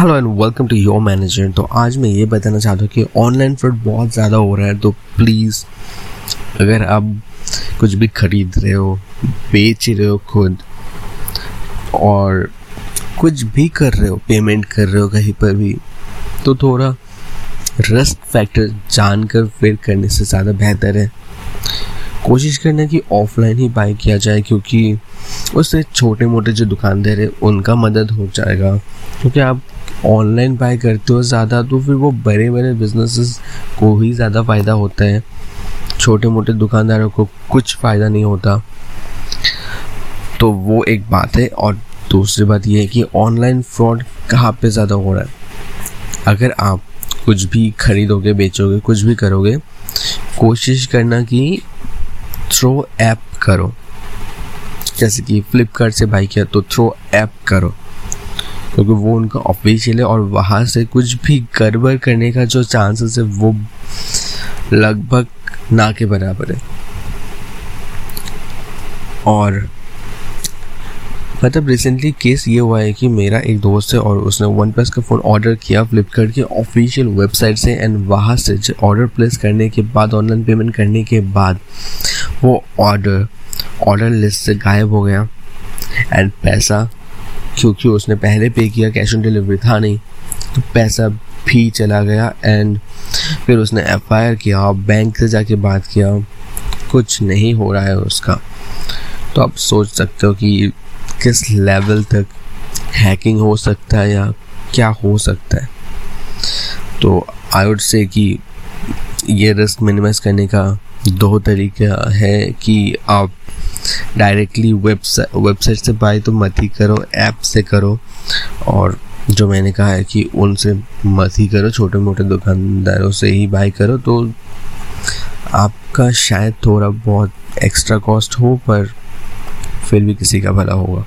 Hello and welcome to your manager तो आज मैं ये बताना चाहता हूँ कि ऑनलाइन फ्रॉड बहुत ज़्यादा हो रहा है तो प्लीज़ अगर आप कुछ भी खरीद रहे हो, बेच रहे हो खुद, और कुछ भी कर रहे हो पेमेंट कर रहे हो कहीं पर भी तो थोड़ा रिस्क फैक्टर जानकर फिर करने से ज़्यादा बेहतर है। कोशिश करना कि ऑफलाइन ही बाई किया जाए, क्योंकि उससे छोटे मोटे जो दुकानदार है उनका मदद हो जाएगा। क्योंकि आप ऑनलाइन बाय करते हो ज़्यादा तो फिर वो बड़े बड़े बिजनेसेस को ही ज़्यादा फ़ायदा होता है। छोटे मोटे दुकानदारों को कुछ फ़ायदा नहीं होता। तो वो एक बात है, और दूसरी बात ये है कि ऑनलाइन फ्रॉड कहाँ पे ज़्यादा हो रहा है? अगर आप कुछ भी खरीदोगे, बेचोगे, कुछ भी करोगे, कोशिश करना कि थ्रो ऐप करो। जैसे कि फ्लिपकार्ट से बाई किया तो थ्रो ऐप करो। क्योंकि वो उनका ऑफिशियल है और वहाँ से कुछ भी गड़बड़ करने का जो चांसेस है, वो लगभग ना के बराबर है। और मतलब रिसेंटली केस ये हुआ है कि मेरा एक दोस्त है और उसने वन प्लस का फ़ोन ऑर्डर किया फ्लिपकार्ट की ऑफिशियल वेबसाइट से एंड वहाँ से ऑर्डर प्लेस करने के बाद ऑनलाइन पेमेंट करने के बाद वो ऑर्डर ऑर्डर लिस्ट से गायब हो गया। एंड पैसा, क्योंकि उसने पहले पे किया कैश ऑन डिलीवरी था नहीं तो पैसा भी चला गया। एंड फिर उसने एफआईआर किया बैंक से जाके बात किया। कुछ नहीं हो रहा है उसका। तो आप सोच सकते हो कि किस लेवल तक हैकिंग हो सकता है या क्या हो सकता है। तो आई वुड से कि ये रिस्क मिनिमाइज करने का दो तरीका है कि आप डायरेक्टली वेबसाइट वेबसाइट से बाई तो मत ही करो ऐप से करो। और जो मैंने कहा है कि उनसे मत ही करो छोटे मोटे दुकानदारों से ही बाई करो। तो आपका शायद थोड़ा बहुत एक्स्ट्रा कॉस्ट हो, पर फिर भी किसी का भला होगा।